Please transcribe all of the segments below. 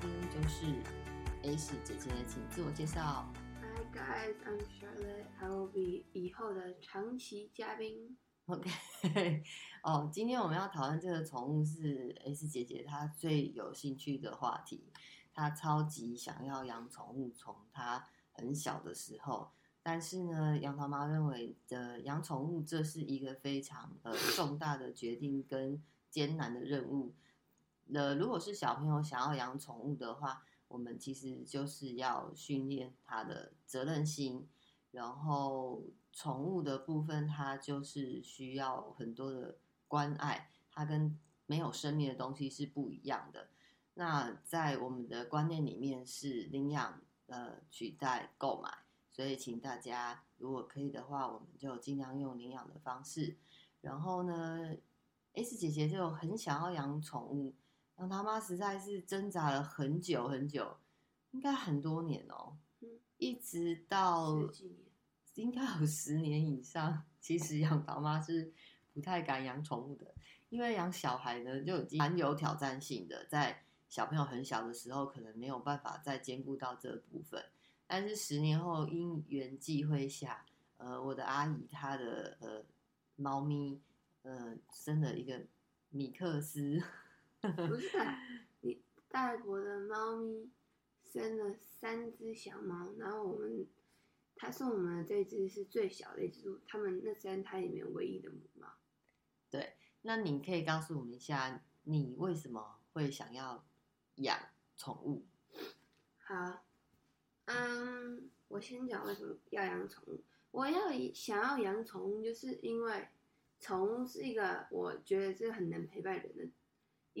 就是 S 姐姐，请自我介绍。Hi guys, I'm Charlotte. I will be 以后的长期嘉宾。OK，哦，今天我们要讨论这个宠物是 S 姐姐她最有兴趣的话题。她超级想要养宠物，从她很小的时候。但是呢，杨桃妈认为的养宠物这是一个非常呃重大的决定跟艰难的任务。呃，如果是小朋友想要养宠物的话，我们其实就是要训练他的责任心。然后，宠物的部分它就是需要很多的关爱，它跟没有生命的东西是不一样的。那在我们的观念里面是领养呃取代购买。所以，请大家如果可以的话，我们就尽量用领养的方式。然后呢，S 姐姐就很想要养宠物，让他妈实在是挣扎了很久很久，应该很多年哦，一直到应该有十年以上。其实养桃妈是不太敢养宠物的，因为养小孩呢就已经蛮有挑战性的，在小朋友很小的时候，可能没有办法再兼顾到这部分。但是十年后因缘际会下，呃，我的阿姨她的呃猫咪，呃，生了一个米克斯，不是，你大国的猫咪生了三只小猫，然后我们他送我们的这只是最小的一只，他们那三胎里面唯一的母猫。对，那你可以告诉我们一下，你为什么会想要养宠物？好。嗯，我先讲为什么要养宠物。我要想要养宠物，就是因为宠物是一个我觉得是很能陪伴人的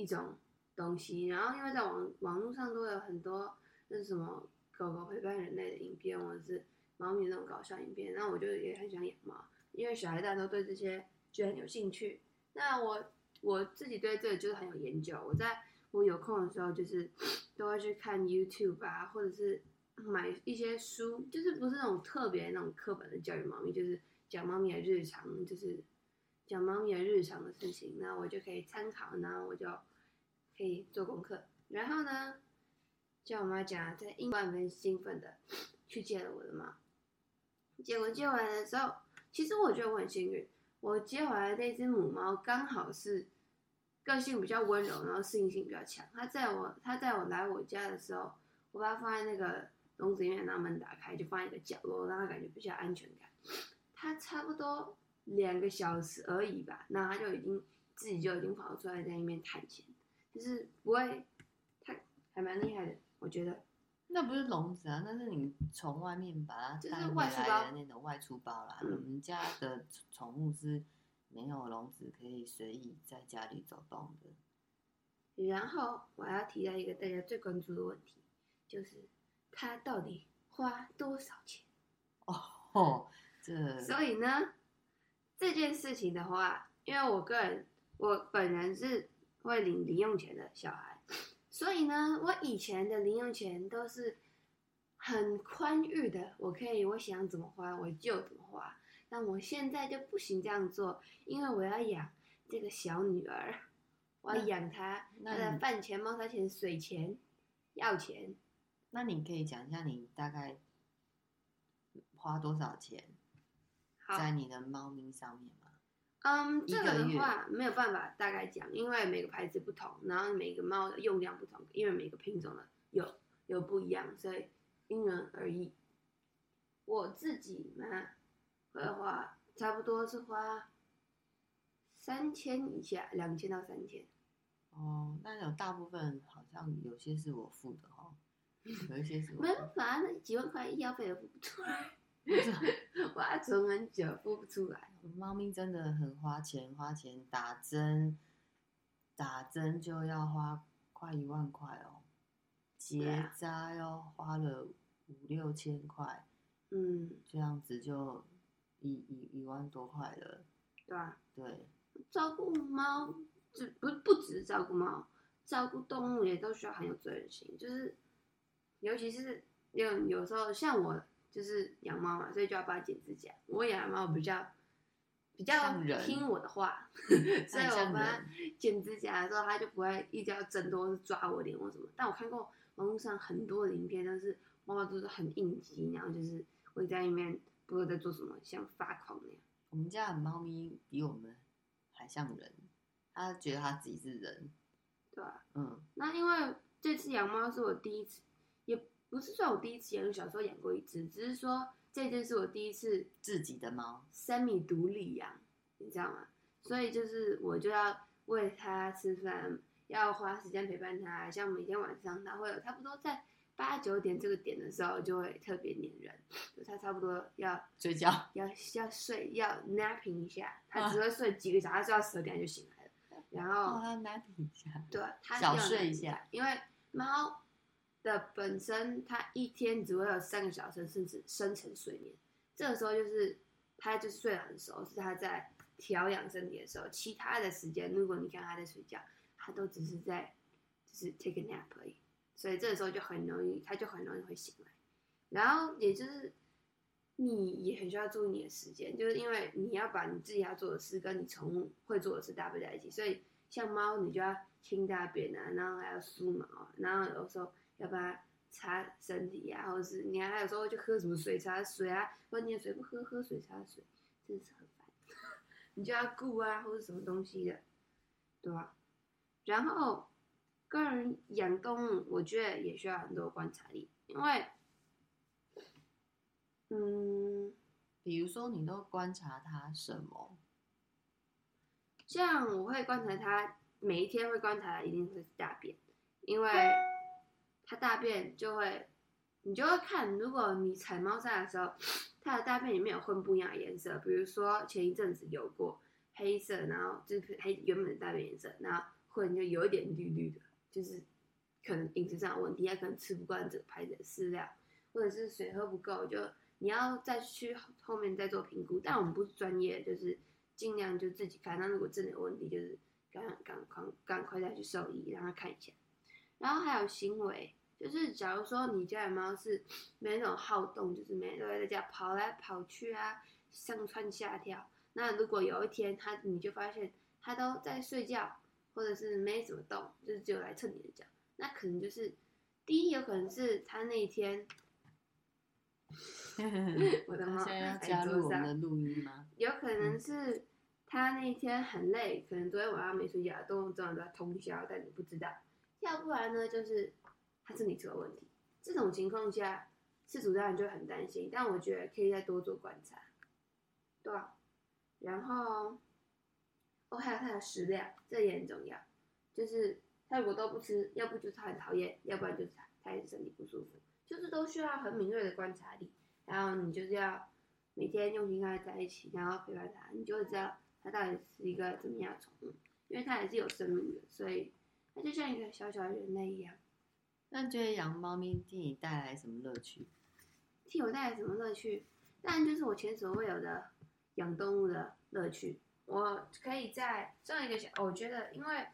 一种东西。然后，因为在网网络上都有很多那什么狗狗陪伴人类的影片，或者是猫咪那种搞笑影片。那我就也很想养猫，因为小孩大家都对这些就很有兴趣。那我我自己对这个就是很有研究。我在我有空的时候，就是 都会去看 YouTube 啊，或者是。买一些书，就是不是那种特别那种课本的教育猫咪，就是讲猫咪的日常，就是讲猫咪的日常的事情，那我就可以参考，然后我就可以做功课。然后呢，叫我妈讲，在英万分兴奋的去接了我的猫。结果接回来的时候，其实我觉得我很幸运，我接回来的那只母猫刚好是个性比较温柔，然后适应性比较强。它在我它在我来我家的时候，我把它放在那个。笼子里面，让门打开，就放一个角落，让它感觉比较安全感。它差不多两个小时而已吧，那它就已经自己就已经跑出来在那边探险，就是不会，他还蛮厉害的，我觉得。那不是笼子啊，那是你从外面把它带回来的那种外出包啦。我们家的宠物是没有笼子，可以随意在家里走动的。然后我要提到一个大家最关注的问题，就是。它到底花多少钱？哦，这 所以呢，这件事情的话，因为我个人，我本人是会领零用钱的小孩，所以呢，我以前的零用钱都是很宽裕的，我可以我想怎么花我就怎么花。但我现在就不行这样做，因为我要养这个小女儿，我要养她，她的饭钱、猫砂钱、水钱、药钱。那你可以讲一下你大概花多少钱在你的猫咪上面吗？嗯，这个的话没有办法大概讲，因为每个牌子不同，然后每个猫的用量不同，因为每个品种的有有不一样，所以因人而异。我自己嘛，会花差不多是花三千以下，两千到三千。哦，那有大部分好像有些是我付的哦。有一些什么？没办法，那几万块医药费也付不出来，我还存很久，付不出来。猫咪真的很花钱，花钱打针，打针就要花快一万块哦，结扎要花了五六千块，嗯，这样子就一一一万多块了。对啊，对，照顾猫，只不不只是照顾猫，照顾动物也都需要很有责任心，就是。尤其是有有时候像我就是养猫嘛，所以就要帮它剪指甲。我养的猫比较比较听我的话，所以我们剪指甲的时候，它就不会一直要挣脱抓我脸或什么。但我看过网络上很多的影片都是猫猫都是很应激，然后就是会在里面不知道在做什么，像发狂那样。我们家的猫咪比我们还像人，它觉得它自己是人，对啊？嗯，那因为这次养猫是我第一次，也不是算我第一次养，小时候养过一只，只是说这只是我第一次自己的猫，semi 独立养，你知道吗？所以就是我就要喂它吃饭，要花时间陪伴它，像每天晚上它会有差不多在八九点这个点的时候就会特别黏人，就它差不多要睡觉，要要睡，要 napping 一下，它只会睡几个小时，它睡到十二点就醒来了，然后要 napping 一下，对，它小睡一下，因为猫的本身它一天只会有三个小时甚至深层睡眠，这个时候就是它就是睡得很熟，是它在。调养身体的时候，其他的时间，如果你看他在睡觉，他都只是在就是 take a nap 而已，所以这个时候就很容易，他就很容易会醒来。然后也就是你也很需要注意你的时间，就是因为你要把你自己要做的事跟你宠物会做的事搭配在一起，所以像猫，你就要清大便啊，然后还要梳毛，然后有时候要不然擦身体啊，或者是你看它有时候就喝什么水擦水啊，或者你的水不喝，喝水擦水，真的是很烦。你就要顾啊，或者什么东西的，对吧？然后个人养动物，我觉得也需要很多观察力，因为，嗯，比如说你都观察它什么？像我会观察它，每一天会观察，一定会是大便，因为它大便就会，你就会看，如果你踩猫砂的时候。它的大便里面有混不一样的颜色，比如说前一阵子有过黑色，然后就是黑原本的大便颜色，然后混就有一点绿绿的，就是可能饮食上有问题，它可能吃不惯这个牌子的饲料，或者是水喝不够，就你要再去后面再做评估。但我们不是专业，就是尽量就自己看。那如果真的有问题，就是赶赶快赶快再去兽医让他看一下。然后还有行为。就是假如说你家的猫是没那种好动，就是每天都会在家跑来跑去啊，上蹿下跳。那如果有一天它，你就发现它都在睡觉，或者是没怎么动，就是只有来蹭你的脚，那可能就是第一，有可能是它那一天，我的猫现在要加入我们的录音吗？有可能是它那一天很累，可能昨天晚上没睡觉，都这样在通宵，但你不知道。要不然呢，就是。它身体出了问题，这种情况下，饲主当然就很担心。但我觉得可以再多做观察，对吧？然后，哦，还有它的食量，这也很重要。就是它如果都不吃，要不就是它很讨厌，要不然就是它也身体不舒服，就是都需要很敏锐的观察力。然后你就是要每天用心跟它在一起，然后陪伴它，你就会知道它到底是一个怎么样的宠物，因为它也是有生命的，所以它就像一个小小的人类一样。那觉得养猫咪替你带来什么乐趣？替我带来什么乐趣？当然就是我前所未有的养动物的乐趣。我可以在这样一个小，我觉得因为，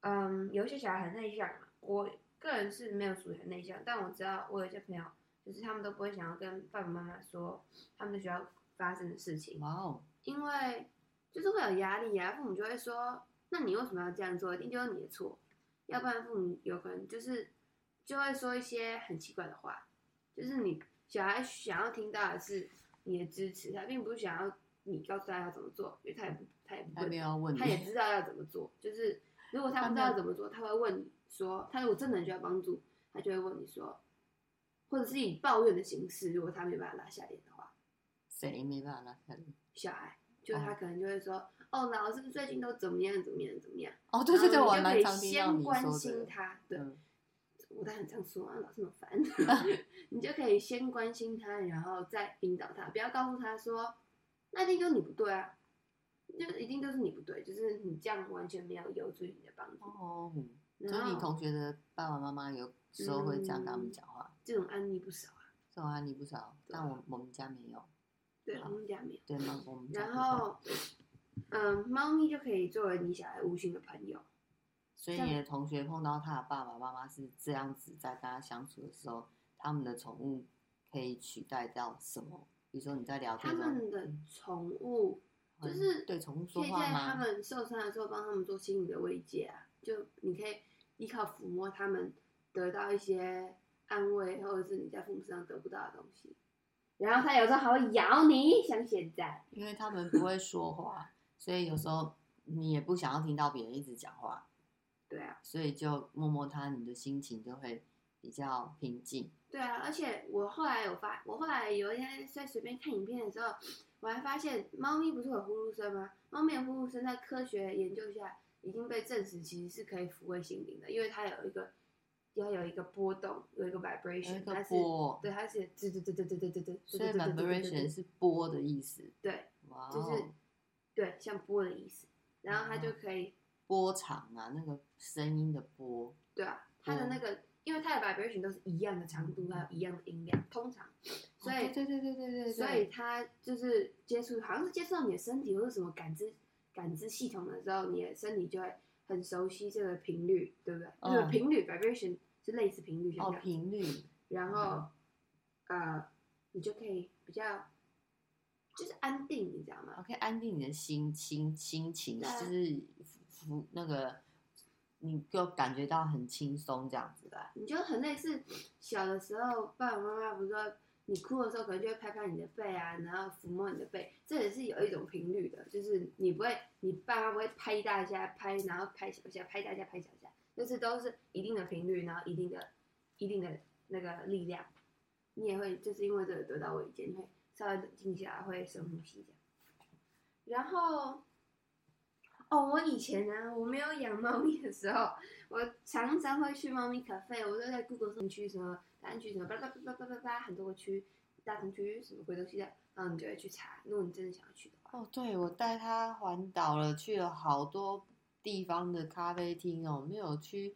嗯，有一些小孩很内向嘛。我个人是没有属于很内向，但我知道我有一些朋友，就是他们都不会想要跟爸爸妈妈说他们的学校发生的事情。哇哦！因为就是会有压力呀，父母就会说：“那你为什么要这样做？一定就是你的错。”要不然父母有可能就是。就会说一些很奇怪的话，就是你小孩想要听到的是你的支持，他并不是想要你告诉他要怎么做，因为他也不，他也不会，他，他也知道要怎么做。就是如果他不知道要怎么做，他会问你说，他如果真的很需要帮助，他就会问你说，或者是以抱怨的形式，如果他没办法拉下脸的话，谁没办法拉下脸？小孩，就他可能就会说，哦，哦老师最近都怎么样怎么样怎么样？哦，对对对，我蛮常听到你。先关心他，对。嗯我都很这样说啊，老是那么烦。你就可以先关心他，然后再引导他，不要告诉他说，那一定就是你不对啊，就一定都是你不对，就是你这样完全没有有助于你的帮助。哦，所以你同学的爸爸妈妈有时候会这样跟他们讲话，这种案例不少啊，这种案例不少，但我我们家没有。对，我们家没有。对吗？我们家。然后，嗯，猫咪就可以作为你小孩无形的朋友。所以你的同学碰到他的爸爸妈妈是这样子，在跟他相处的时候，他们的宠物可以取代掉什么？比如说你在聊天，他们的宠物就是对宠物说话吗？可以在他们受伤的时候帮他们做心理的慰藉啊，就你可以依靠抚摸他们得到一些安慰，或者是你在父母身上得不到的东西。然后他有时候还会咬你，像现在，因为他们不会说话，所以有时候你也不想要听到别人一直讲话。对啊，所以就摸摸它，你的心情就会比较平静。对啊，而且我后来有发，我后来有一天在随便看影片的时候，我还发现猫咪不是有呼噜声吗？猫咪的呼噜声在科学研究下已经被证实，其实是可以抚慰心灵的，因为它有一个要有一个波动，有一个 vibration，它是，对，它是滋滋滋滋滋滋滋滋，所以 vibration 是波的意思。对，就是对，像波的意思，然后它就可以。波长啊，那个声音的波，对啊，它的那个，因为它的 vibration 都是一样的长度，还有一样的音量，通常，所以，对对对对对，所以它就是接触，好像是接触到你的身体或者什么感知感知系统的时候，你的身体就会很熟悉这个频率，对不对？就是频率 vibration 是类似频率，像这样，频率，然后，呃，你就可以比较，就是安定，你知道吗？可以安定你的心心心情，就是。那个，你就感觉到很轻松这样子吧，你就很类似小的时候，爸爸妈妈不是说你哭的时候，可能就会拍拍你的背啊，然后抚摸你的背，这也是有一种频率的，就是你不会，你爸妈不会拍一大下，拍然后拍小下，拍大家，拍小下，就是都是一定的频率，然后一定的、一定的那个力量，你也会就是因为这个得到慰藉，你会稍微冷静下来，会深呼吸这样，然后。哦，我以前呢，我没有养猫咪的时候，我常常会去猫咪咖啡，我都在 Google 上区什么大安区什么巴拉巴拉巴拉巴拉，很多个区，大同区什么鬼东西的，然后你就会去查，如果你真的想要去的话。哦，对，我带它环岛了，去了好多地方的咖啡厅哦，没有去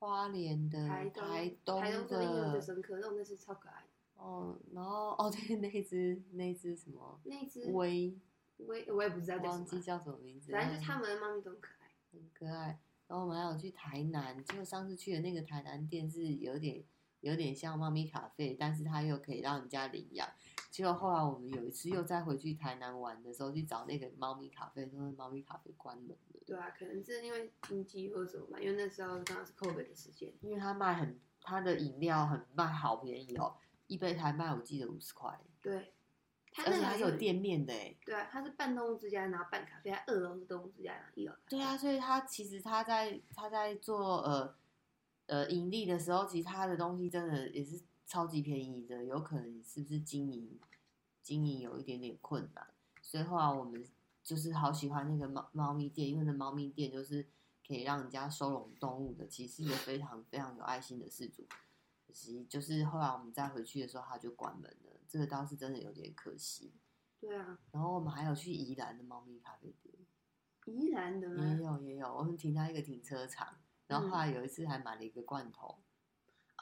花莲的、台东、台东的，台东的印象最深刻，那种真是超可爱的。哦，然后哦对，那只那只什么？那只威。威我也不知道忘记叫什么名字，反正就他们的猫咪都很可爱，很可爱。然后我们还有去台南，结果上次去的那个台南店是有点有点像猫咪咖啡，但是它又可以让人家领养。结果后来我们有一次又再回去台南玩的时候，去找那个猫咪咖啡，说猫咪咖啡关门了。对啊，可能是因为经济或者什么吧，因为那时候刚好是 COVID 的时间。因为它卖很，它的饮料很卖好便宜哦，一杯才卖我记得五十块。对。而且还是有店面的哎，对啊，它是半动物之家，然后半咖啡，它二楼是动物之家，一楼。对啊，所以它其实它在它在做呃呃盈利的时候，其实它的东西真的也是超级便宜的，有可能是不是经营经营有一点点困难，所以后来我们就是好喜欢那个猫猫咪店，因为那猫咪店就是可以让人家收容动物的，其实是一个非常非常有爱心的事主。就是后来我们再回去的时候，它就关门了。这个倒是真的有点可惜。对啊，然后我们还有去宜兰的猫咪咖啡店。宜兰的吗？也有也有，我们停在一个停车场，然后后来有一次还买了一个罐头。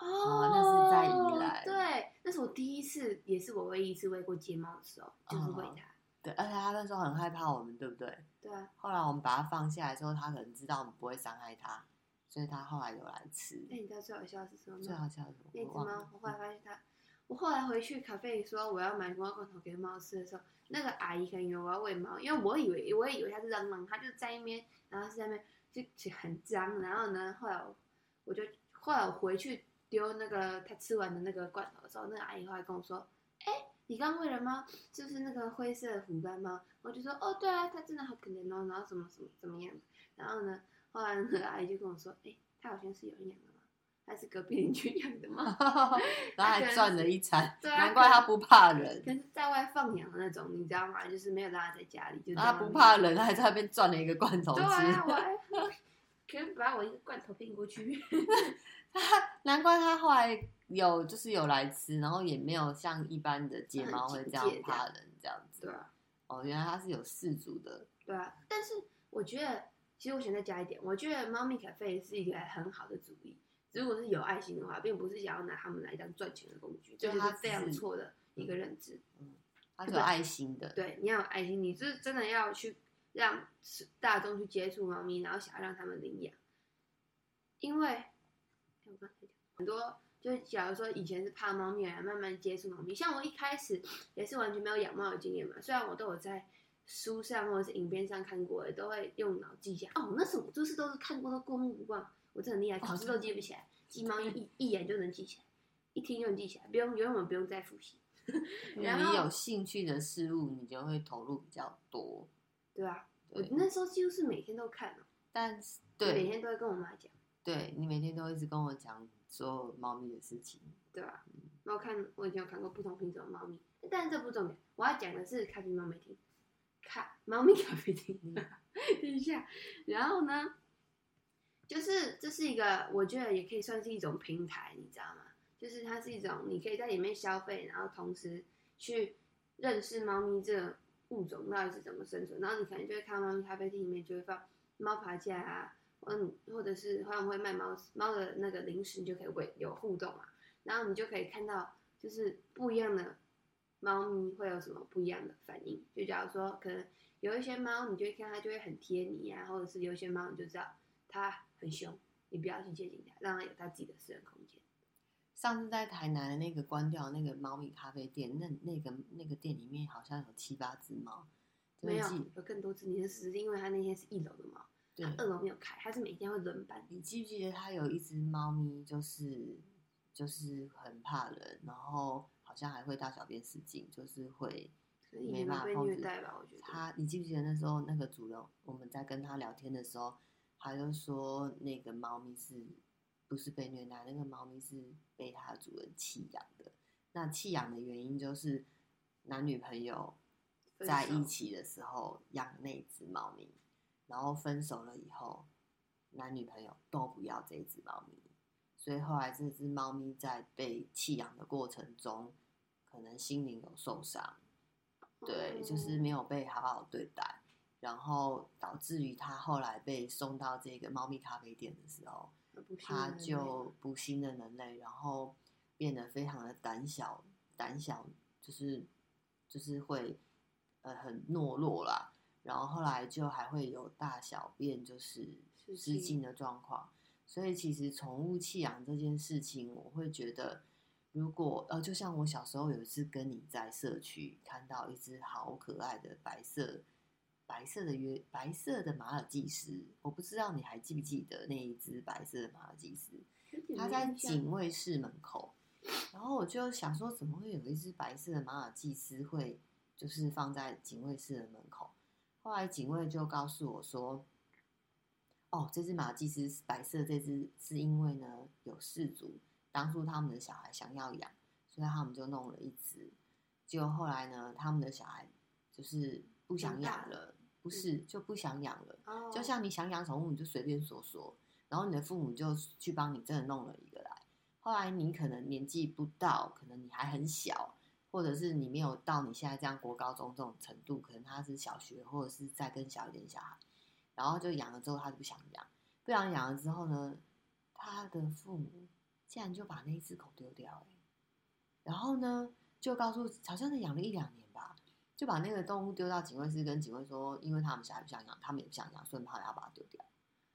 哦、嗯，那是在宜兰。对，那是我第一次，也是我唯一一次喂过睫毛的时候，就是喂它、哦。对，而且它那时候很害怕我们，对不对？对啊。后来我们把它放下来之后，它可能知道我们不会伤害它，所以它后来有来吃。那你知道最好笑的是什么吗？最好笑的是什么？那只猫，我后来发现它。我后来回去咖啡说我要买猫罐头给猫吃的时候，那个阿姨可能以为我要喂猫，因为我以为我也以为它是蟑螂，它就在那边，然后是在那边就就很脏。然后呢，后来我，我就后来我回去丢那个它吃完的那个罐头的时候，那个阿姨后来跟我说：“哎，你刚喂了猫，就是那个灰色的虎斑猫。”我就说：“哦，对啊，它真的好可怜哦，然后怎么怎么怎么样？”然后呢，后来那个阿姨就跟我说：“哎，它好像是有人养的。”还是隔壁邻居养的嘛？然后还赚了一餐，对啊，难怪他不怕人。可是在外放养的那种，你知道吗？就是没有让他在家里，就他不怕人，他还在那边赚了一个罐头吃。对啊，我还 可能把我一个罐头骗过去。他难怪他后来有就是有来吃，然后也没有像一般的睫毛会这样怕人这样子。对啊，哦，原来他是有饲主的。对啊，但是我觉得，其实我想再加一点，我觉得猫咪咖啡是一个很好的主意。如果是有爱心的话，并不是想要拿它们来当赚钱的工具，这是非常错的一个认知。嗯，他是有爱心的。对，你要有爱心，你是真的要去让大众去接触猫咪，然后想要让他们领养。因为很多，就假如说以前是怕猫咪，来慢慢接触猫咪。像我一开始也是完全没有养猫的经验嘛，虽然我都有在书上或者是影片上看过的，都会用脑记下。哦，那什么就是都是看过都过目不忘，我真的很厉害，考试都记不起来，记猫咪一一眼就能记起来，一听就能记起来，不用永远不用再复习。然后你有兴趣的事物，你就会投入比较多。对啊，对我那时候几乎是每天都看，但是对每天都会跟我妈讲。对，你每天都一直跟我讲所有猫咪的事情，对吧？然后看我以前有看过不同品种的猫咪，但是这不重点，我要讲的是咖啡猫咪厅，咖猫咪咖啡厅。等一下，然后呢，就是这是一个我觉得也可以算是一种平台，你知道吗？就是它是一种你可以在里面消费，然后同时去认识猫咪这个物种到底是怎么生存，然后你可能就会看猫咪咖啡厅里面就会放猫爬架啊。嗯，或者是他们会卖猫猫的那个零食，你就可以会有互动嘛。然后你就可以看到，就是不一样的猫咪会有什么不一样的反应。就假如说，可能有一些猫，你就会看它就会很贴你啊，或者是有一些猫，你就知道它很凶，你不要去接近它，让它有它自己的私人空间。上次在台南的那个关掉那个猫咪咖啡店，那那个那个店里面好像有七八只猫，没有，有更多只。你是因为它那天是一楼的猫。对，二楼没有开，它是每天会轮班。你记不记得它有一只猫咪，就是就是很怕人，然后好像还会大小便失禁，就是会没办法控制。他，你记不记得那时候那个主人，我们在跟他聊天的时候，他就说那个猫咪是不是被虐待？那个猫咪是被它主人弃养的。那弃养的原因就是男女朋友在一起的时候养那只猫咪。然后分手了以后，男女朋友都不要这只猫咪，所以后来这只猫咪在被弃养的过程中，可能心灵有受伤，对，就是没有被好好对待，然后导致于他后来被送到这个猫咪咖啡店的时候，他就不幸的人类，然后变得非常的胆小，胆小就是就是会呃很懦弱啦。然后后来就还会有大小便就是失禁的状况，所以其实宠物弃养这件事情，我会觉得，如果呃，就像我小时候有一次跟你在社区看到一只好可爱的白色白色的约白色的马尔济斯，我不知道你还记不记得那一只白色的马尔济斯，它在警卫室门口，然后我就想说，怎么会有一只白色的马尔济斯会就是放在警卫室的门口？后来警卫就告诉我说：“哦，这只马尔济斯白色这只是因为呢有饲主当初他们的小孩想要养，所以他们就弄了一只。结果后来呢，他们的小孩就是不想养了，不是就不想养了。就像你想养宠物，你就随便说说，然后你的父母就去帮你真的弄了一个来。后来你可能年纪不到，可能你还很小。”或者是你没有到你现在这样国高中这种程度，可能他是小学或者是再更小一点小孩，然后就养了之后他就不想养，不想养了之后呢，他的父母竟然就把那一只狗丢掉了，然后呢就告诉好像是养了一两年吧，就把那个动物丢到警卫室跟警卫说，因为他们想不想养，他们也不想养，所以怕要把它丢掉，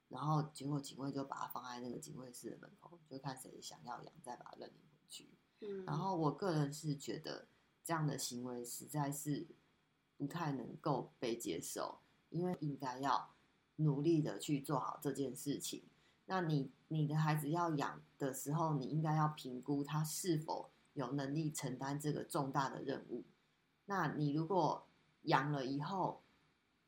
然后结果警卫就把它放在那个警卫室的门口，就看谁想要养再把它认领回去。然后我个人是觉得这样的行为实在是不太能够被接受，因为应该要努力的去做好这件事情。那你你的孩子要养的时候，你应该要评估他是否有能力承担这个重大的任务。那你如果养了以后，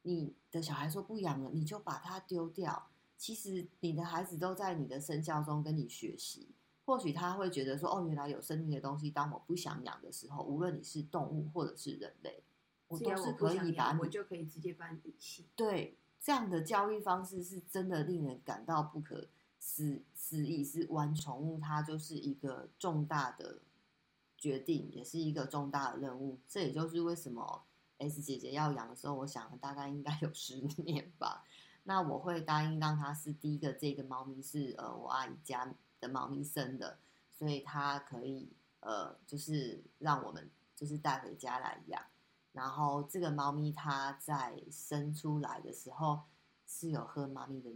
你的小孩说不养了，你就把它丢掉，其实你的孩子都在你的身教中跟你学习。或许他会觉得说：“哦，原来有生命的东西，当我不想养的时候，无论你是动物或者是人类，我都是可以把你，我就可以直接把你遗弃。”对，这样的教育方式是真的令人感到不可思思议。是玩宠物，它就是一个重大的决定，也是一个重大的任务。这也就是为什么 S 姐姐要养的时候，我想大概应该有十年吧。那我会答应让它是第一个，这个猫咪是呃我阿姨家的猫咪生的，所以它可以呃，就是让我们就是带回家来养。然后这个猫咪它在生出来的时候是有喝妈咪的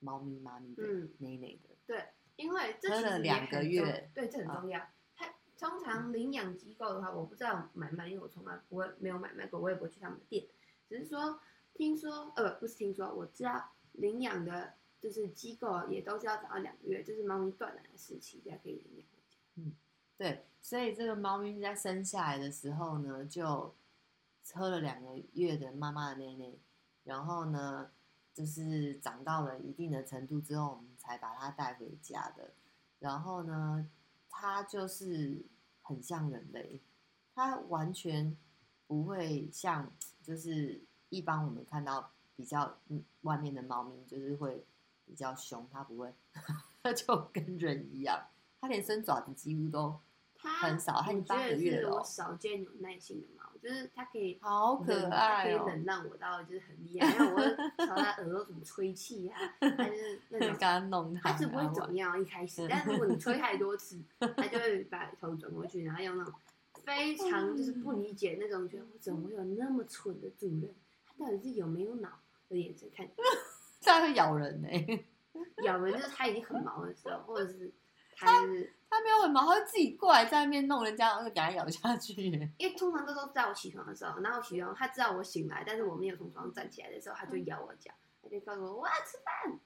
猫咪妈咪的奶奶的，对，因为这喝了两个月，对，这很重要。它通常领养机构的话，我不知道买卖，因为我从来不会没有买卖过，我也不会去他们的店。只是说听说呃不是听说，我知道领养的就是机构也都是要找到两个月，就是猫咪断奶的时期才可以领养。嗯，对，所以这个猫咪在生下来的时候呢，就喝了两个月的妈妈的奶奶，然后呢，就是长到了一定的程度之后，我们才把它带回家的。然后呢，它就是很像人类，它完全不会像就是一般我们看到比较外面的猫咪，就是会比较凶，它不会，它就跟人一样。它连伸爪子几乎都很少，它已经八个月了。我少见有耐心的猫，就是它可以好可爱哦，可以忍让我到就是很厉害。然后我朝它耳朵怎么吹气啊，还是那种 刚刚弄它，它是不会怎么样一开始，但是如果你吹 太多次，它就会把头转过去，然后用那种非常就是不理解那种，觉得我怎么会有那么蠢的主人？它到底是有没有脑的眼神看？它会咬人呢、欸，咬人就是它已经很毛的时候，或者是。他他没有很忙，他会自己过来在那边弄人家，然后给他咬下去。因为通常都是在我起床的时候，然后起床，他知道我醒来，但是我没有从床上站起来的时候，他就咬我脚，他就告诉我我要吃饭，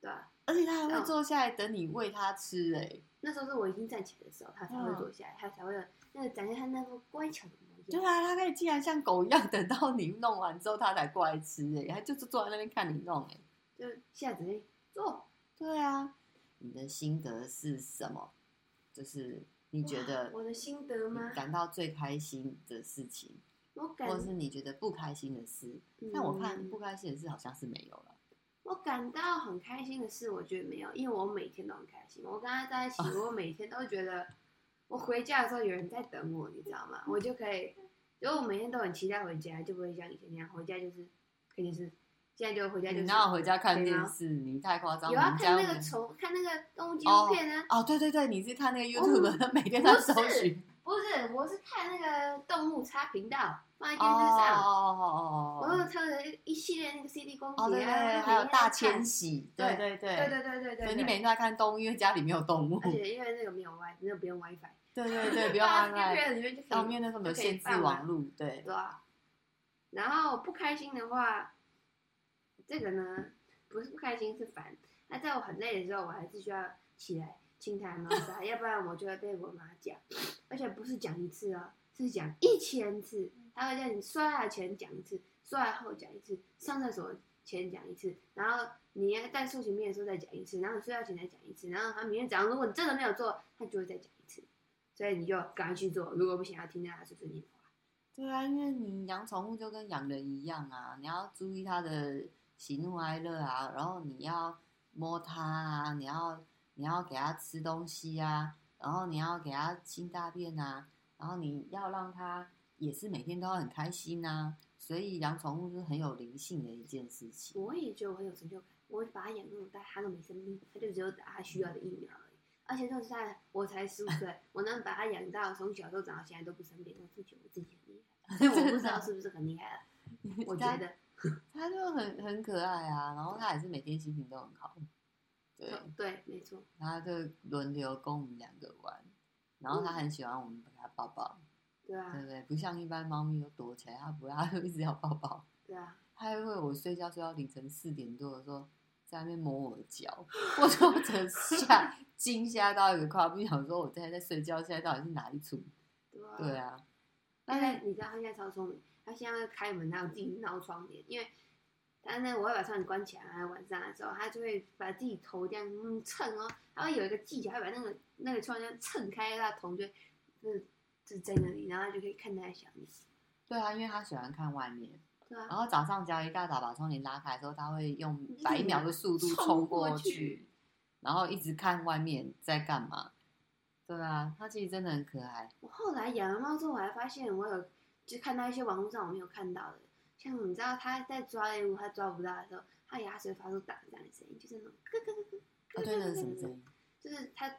对吧？而且他还会坐下来等你喂他吃哎、欸。那时候是我已经站起来的时候，他才会坐下来，他才会那个展现他那个乖巧的模样。对啊，他可以竟然像狗一样，等到你弄完之后，他才过来吃哎、欸，他就是坐在那边看你弄哎、欸，就下指令坐。对啊，你的心得是什么？就是你觉得我的心得吗？感到最开心的事情，我感或者是你觉得不开心的事？但我看不开心的事好像是没有了。我感到很开心的事，我觉得没有，因为我每天都很开心。我跟他在一起，我每天都觉得，我回家的时候有人在等我，你知道吗？我就可以，因为我每天都很期待回家，就不会像以前那样，回家就是肯定是。现在就回家就，你哪有回家看电视？你太夸张。有啊，看那个宠，看那个动物纪录片呢。哦，对对对，你是看那个 YouTube，每天在搜寻。不是，我是看那个动物差频道放在电视上。哦哦哦哦哦。我有看了一系列那个 CD 光碟。哦对对，还有大迁徙。对对对。对对对对对。所以你每天都在看动物，因为家里没有动物。而且因为那个没有 WiFi，那个不用 WiFi。对对对，不用 WiFi。后面那个没有限制网络，对。对啊。然后不开心的话。这个呢，不是不开心，是烦。那在我很累的时候，我还是需要起来亲他妈妈，要不然我就会被我妈讲。而且不是讲一次哦，是讲一千次。他会叫你刷牙前讲一次，刷牙后讲一次，上厕所前讲一次，然后你在漱洗面的时候再讲一次，然后你睡觉前再讲一次，然后他明天早上如果你真的没有做，他就会再讲一次。所以你就赶快去做，如果不想要听到他碎碎念的话。对啊，因为你养宠物就跟养人一样啊，你要注意它的。喜怒哀乐啊，然后你要摸它啊，你要你要给它吃东西啊，然后你要给它清大便啊，然后你要让它也是每天都要很开心啊，所以养宠物是很有灵性的一件事情。我也觉得我很有成就感，我把它养那么大，它都没生病，它就只有打它需要的疫苗而已。而且说实在，我才十五岁，我能把它养到从小都长到现在都不生病，我自己觉得我自己很厉害。所以我不知道是不是很厉害了，我觉得。他就很很可爱啊，然后他也是每天心情都很好，对、哦、对，没错。他就轮流跟我们两个玩，然后他很喜欢我们把他抱抱，对啊，对不对？不像一般猫咪都躲起来，他不 会，他就一直要抱抱，对啊。他还会我睡觉睡到凌晨四点多的时候，在那边摸我的脚，我就真吓惊吓到一个夸不想说，我现在在睡觉，现在到底是哪一出？对啊，对啊。但是你知道他现在超聪明。他现在开门，他有自己闹窗帘，因为他呢，我会把窗帘关起来，晚上的时候，他就会把自己头这样嗯蹭哦，他会有一个技巧，会把那个那个窗帘蹭开，他头就就在那里，然后他就可以看他的小意思。对啊，因为他喜欢看外面。对啊。然后早上只要一大早把窗帘拉开的时候，他会用百秒的速度冲过去，然后一直看外面在干嘛。对啊，他其实真的很可爱。我后来养了猫之后，我还发现我有。就看到一些网络上我没有看到的，像你知道他在抓猎物，他抓不到的时候，他牙齿会发出打这样的声音，就是那种咯咯咯咯咯咯声音，就是他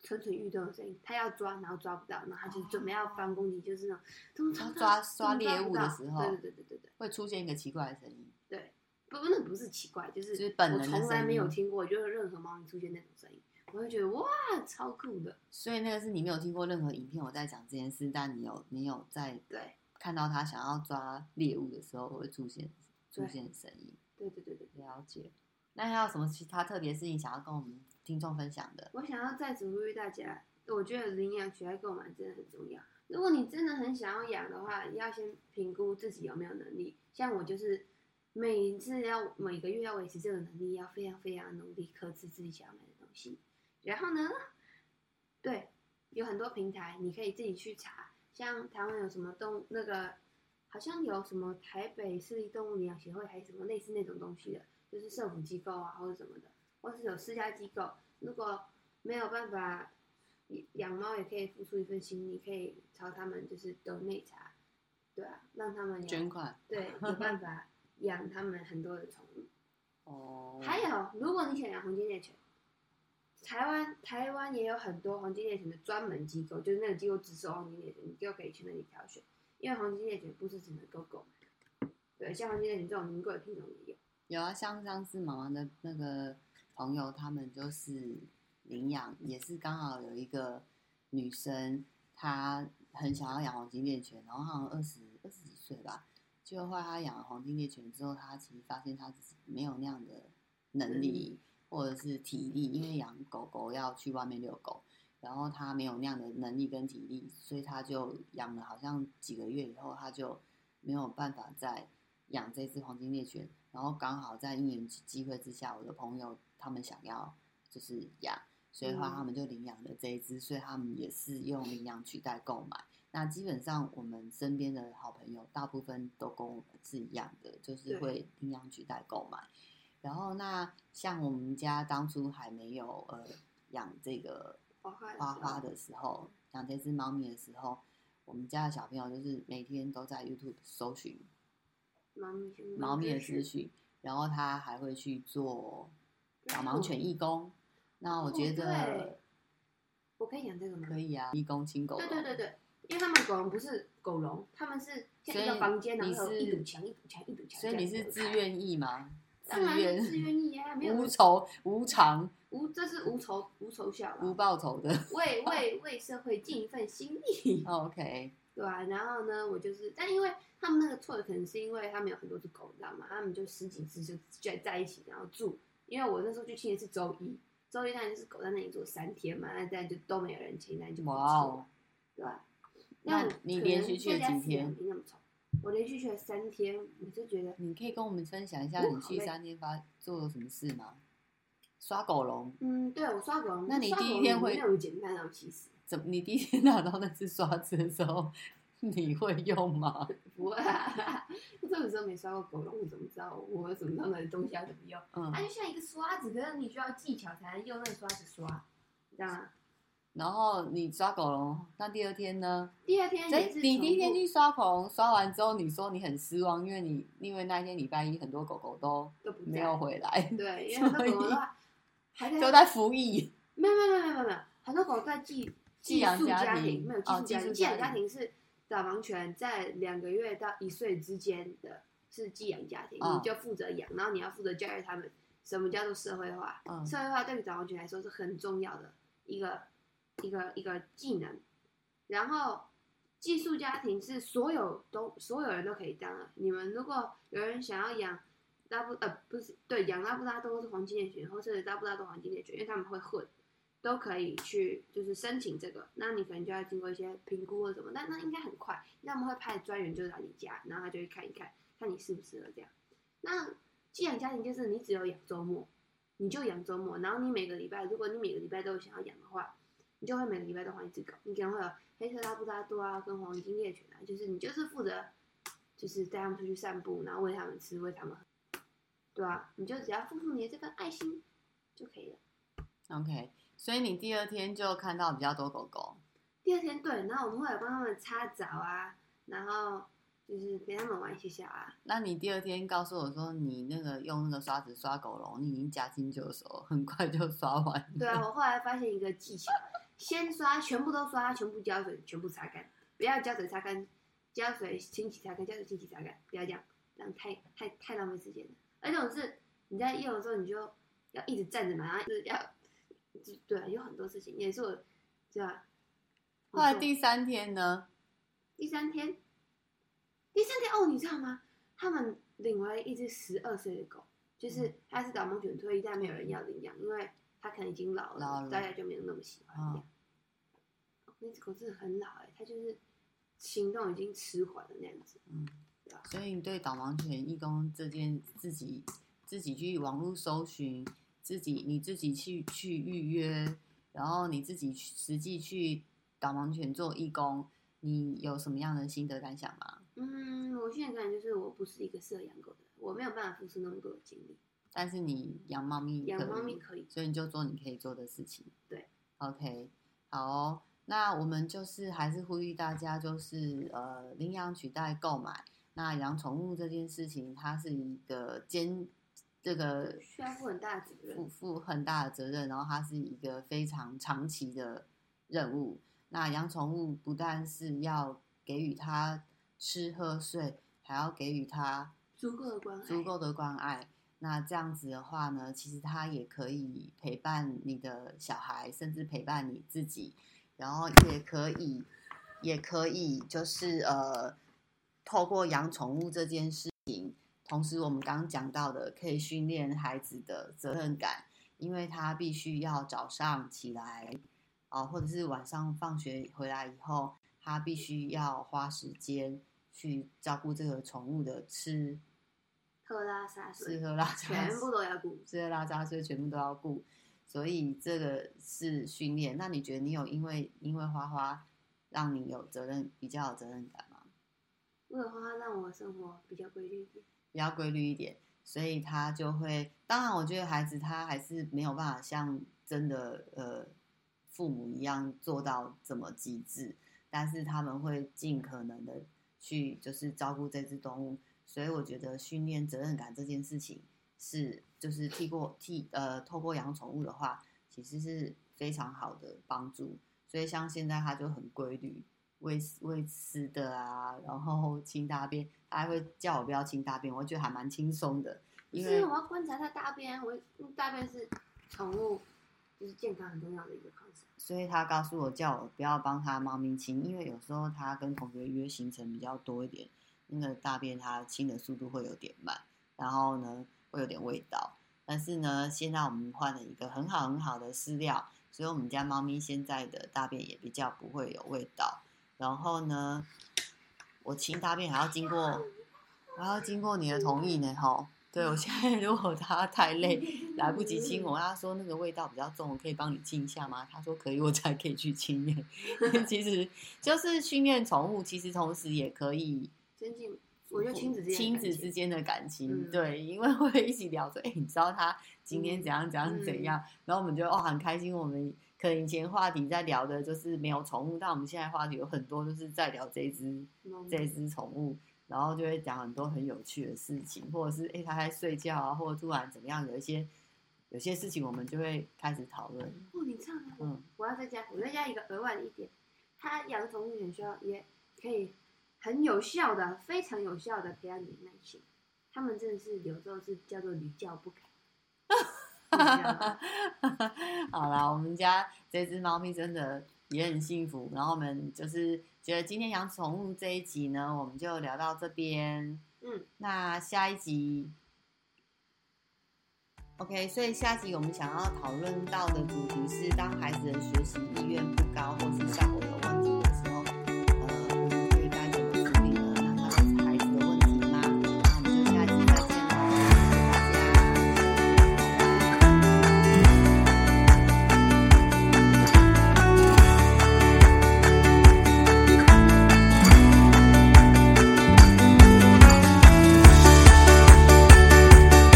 蠢蠢欲动的声音。他要抓，然后抓不到，然后他就准备要翻攻击，就是那种他抓抓猎物的时候，对对对对对对，会出现一个奇怪的声音。对，不，那不是奇怪，就是我从来没有听过，就是任何猫咪出现那种声音，我会觉得哇，超酷的。所以那个是你没有听过任何影片我在讲这件事，但你有你有在对。看到他想要抓猎物的时候会出现出现声音。对对对对，了解。那还有什么其他特别事情想要跟我们听众分享的？我想要再次呼吁大家，我觉得领养取代购买真的很重要。如果你真的很想要养的话，要先评估自己有没有能力。像我就是每次要每个月要维持这个能力，要非常非常努力克制自己想要买的东西。然后呢，对，有很多平台你可以自己去查，像台湾有什么动那个，好像有什么台北市立动物领养协会，还是什么类似那种东西的。就是社福机构啊，或者什么的，或是有私家机构，如果没有办法养猫，也可以付出一份心力，可以朝他们就是抖内查，对啊，让他们捐款，对，有办法养他们很多的宠物。哦。还有，如果你想养红金猎犬，台湾台湾也有很多黄金猎犬的专门机构，就是那个机构只收黄金猎犬，你就可以去那里挑选，因为黄金猎犬不是只能够购买，对，像黄金猎犬这种名贵的品种也有。有啊，像上次妈妈的那个朋友，他们就是领养，也是刚好有一个女生，她很想要养黄金猎犬，然后好像二十二十几岁吧，就后来她养了黄金猎犬之后，她其实发现她自己没有那样的能力或者是体力，因为养狗狗要去外面遛狗，然后他没有那样的能力跟体力，所以他就养了好像几个月以后，他就没有办法再养这只黄金猎犬。然后刚好在因缘机会之下，我的朋友他们想要就是养，所以的话他们就领养了这一只，所以他们也是用领养取代购买。那基本上我们身边的好朋友大部分都跟我们是一样的，就是会领养取代购买。然后那像我们家当初还没有呃养这个花花的时候，养这只猫咪的时候，我们家的小朋友就是每天都在 YouTube 搜寻。猫咪，猫咪的资讯，然后他还会去做导盲犬义工。那我觉得，我可以养这个吗？可以啊，义工亲狗。对对对对，因为他们狗笼不是狗笼，他们是像一个房间，然后一堵墙一堵墙一堵墙。所以你是自愿意吗？自愿自愿意啊，没有无酬无偿，无这是无酬无酬效，无报酬的，为为为社会尽一份心力。OK。对啊，然后呢，我就是，但因为他们那个错的可能是因为他们有很多只狗，你知道吗？他们就十几只就在在一起，然后住。因为我那时候去亲的是周一，周一那就是狗在那里住三天嘛，那这样就都没有人清，那就不错了，对吧？那你连续去了几天？没那么丑，我连续去了三天，我就觉得。你可以跟我们分享一下你去三天发做了什么事吗？刷狗笼。嗯，对，我刷狗笼。那你第一天会？没有简单哦，其实。怎么？你第一天拿到那只刷子的时候，你会用吗？不会、啊，我这个时候没刷过狗笼，我怎么知道我怎么样的东西要怎么用？嗯，它就像一个刷子，可是你需要技巧才能用那个刷子刷，你知道吗？然后你刷狗笼，那第二天呢？第二天也是。你第一天去刷狗笼，刷完之后你说你很失望，因为你因为那一天礼拜一很多狗狗都没有回来，对，因为很多狗的话还在都在服役。没有没有没有没有没有，很多狗在寄。寄养家庭没有寄养家庭，寄养家庭是导盲犬在两个月到一岁之间的，是寄养家庭，你就负责养，然后你要负责教育他们。什么叫做社会化？社会化对于导盲犬来说是很重要的一个一个一个技能。然后寄宿家庭是所有都所有人都可以当的。你们如果有人想要养拉布呃不是对养拉布拉多是黄金猎犬，或是拉布拉多黄金猎犬，因为他们会混。都可以去，就是申请这个，那你可能就要经过一些评估或什么，那那应该很快，那我们会派专员就来你家，然后他就会看一看，看你适不适合这样。那寄养家庭就是你只有养周末，你就养周末，然后你每个礼拜，如果你每个礼拜都有想要养的话，你就会每个礼拜都换一只狗，你可能会有黑色拉布拉多啊，跟黄金猎犬啊，就是你就是负责，就是带他们出去散步，然后喂他们吃，喂他们喝，对啊，你就只要付出你的这份爱心就可以了。OK。所以你第二天就看到比较多狗狗。第二天对，然后我们会有帮他们擦澡啊，然后就是陪他们玩一下啊。那你第二天告诉我说，你那个用那个刷子刷狗笼，你已经驾轻就熟，很快就刷完。对啊，我后来发现一个技巧，先刷全部都刷，全部胶水全部擦干，不要胶水擦干，胶水清洗擦干，胶水清洗擦干，不要这样，这样太太太浪费时间了。而且我是你在用的时候，你就要一直站着嘛，然后就是要。对，有很多事情也是我，对吧？后来第三天呢？第三天，第三天哦，你知道吗？他们领回来一只十二岁的狗，就是它是导盲犬退役，但没有人要领养，因为它可能已经老了，老了大家就没有那么喜欢养。哦那只狗真的很老哎、欸，它就是行动已经迟缓了那样子。嗯，对啊。所以你对导盲犬义工这件自己自己去网络搜寻，自己你自己去去预约，然后你自己实际去导盲犬做义工，你有什么样的心得感想吗？嗯，我现在感觉就是我不是一个适合养狗的人，我没有办法付出那么多的精力。但是你养猫咪，养猫咪可以，所以你就做你可以做的事情。对，OK，好哦。那我们就是还是呼吁大家，就是呃领养取代购买。那养宠物这件事情，它是一个兼这个需要负很大的责任，负负很大的责任，然后它是一个非常长期的任务。那养宠物不但是要给予它吃喝睡，还要给予它足够的关爱，足够的关爱。那这样子的话呢，其实它也可以陪伴你的小孩，甚至陪伴你自己。然后也可以，也可以，就是呃，透过养宠物这件事情，同时我们刚刚讲到的，可以训练孩子的责任感，因为他必须要早上起来，啊、或者是晚上放学回来以后，他必须要花时间去照顾这个宠物的吃喝拉撒睡，吃喝拉撒全部都要顾，吃喝拉撒睡全部都要顾。所以这个是训练。那你觉得你有因为因为花花让你有责任比较有责任感吗？因为花花让我生活比较规律一点，比较规律一点，所以他就会。当然，我觉得孩子他还是没有办法像真的呃父母一样做到这么极致，但是他们会尽可能的去就是照顾这只动物。所以我觉得训练责任感这件事情。是，就是替过替呃，透过养宠物的话，其实是非常好的帮助。所以像现在他就很规律，喂喂吃的啊，然后清大便，他还会叫我不要清大便，我觉得还蛮轻松的。因为我要观察他大便，我大便是宠物就是健康很重要的一个方式。所以他告诉我叫我不要帮他猫咪清，因为有时候他跟同学约行程比较多一点，那个大便它清的速度会有点慢，然后呢，会有点味道，但是呢，现在我们换了一个很好很好的饲料，所以我们家猫咪现在的大便也比较不会有味道。然后呢，我清大便还要经过，还要经过你的同意呢，吼。对，我现在如果他太累，来不及清，我跟他说那个味道比较重，我可以帮你清一下吗？他说可以，我才可以去清。其实就是训练宠物，其实同时也可以我觉得亲子之间亲子之间的感情，嗯、对，因为会一起聊说，哎、欸，你知道他今天怎样怎样怎样，嗯、然后我们就哦很开心。我们可能以前话题在聊的就是没有宠物，但我们现在话题有很多，就是在聊这一只、嗯、这一只宠物，然后就会讲很多很有趣的事情，或者是哎、欸，他在睡觉啊，或者突然怎么样，有一些有些事情我们就会开始讨论。哦，你这样嗯，我要再加，我再加一个额外的一点，他养宠物很需要也可以。很有效的，非常有效的培养你的耐心。他们真的是有时候是叫做屡教不改。好啦，我们家这只猫咪真的也很幸福。然后我们就是觉得今天养宠物这一集呢，我们就聊到这边。嗯，那下一集，OK，所以下集我们想要讨论到的主题是：当孩子的学习意愿不高，或是效果有。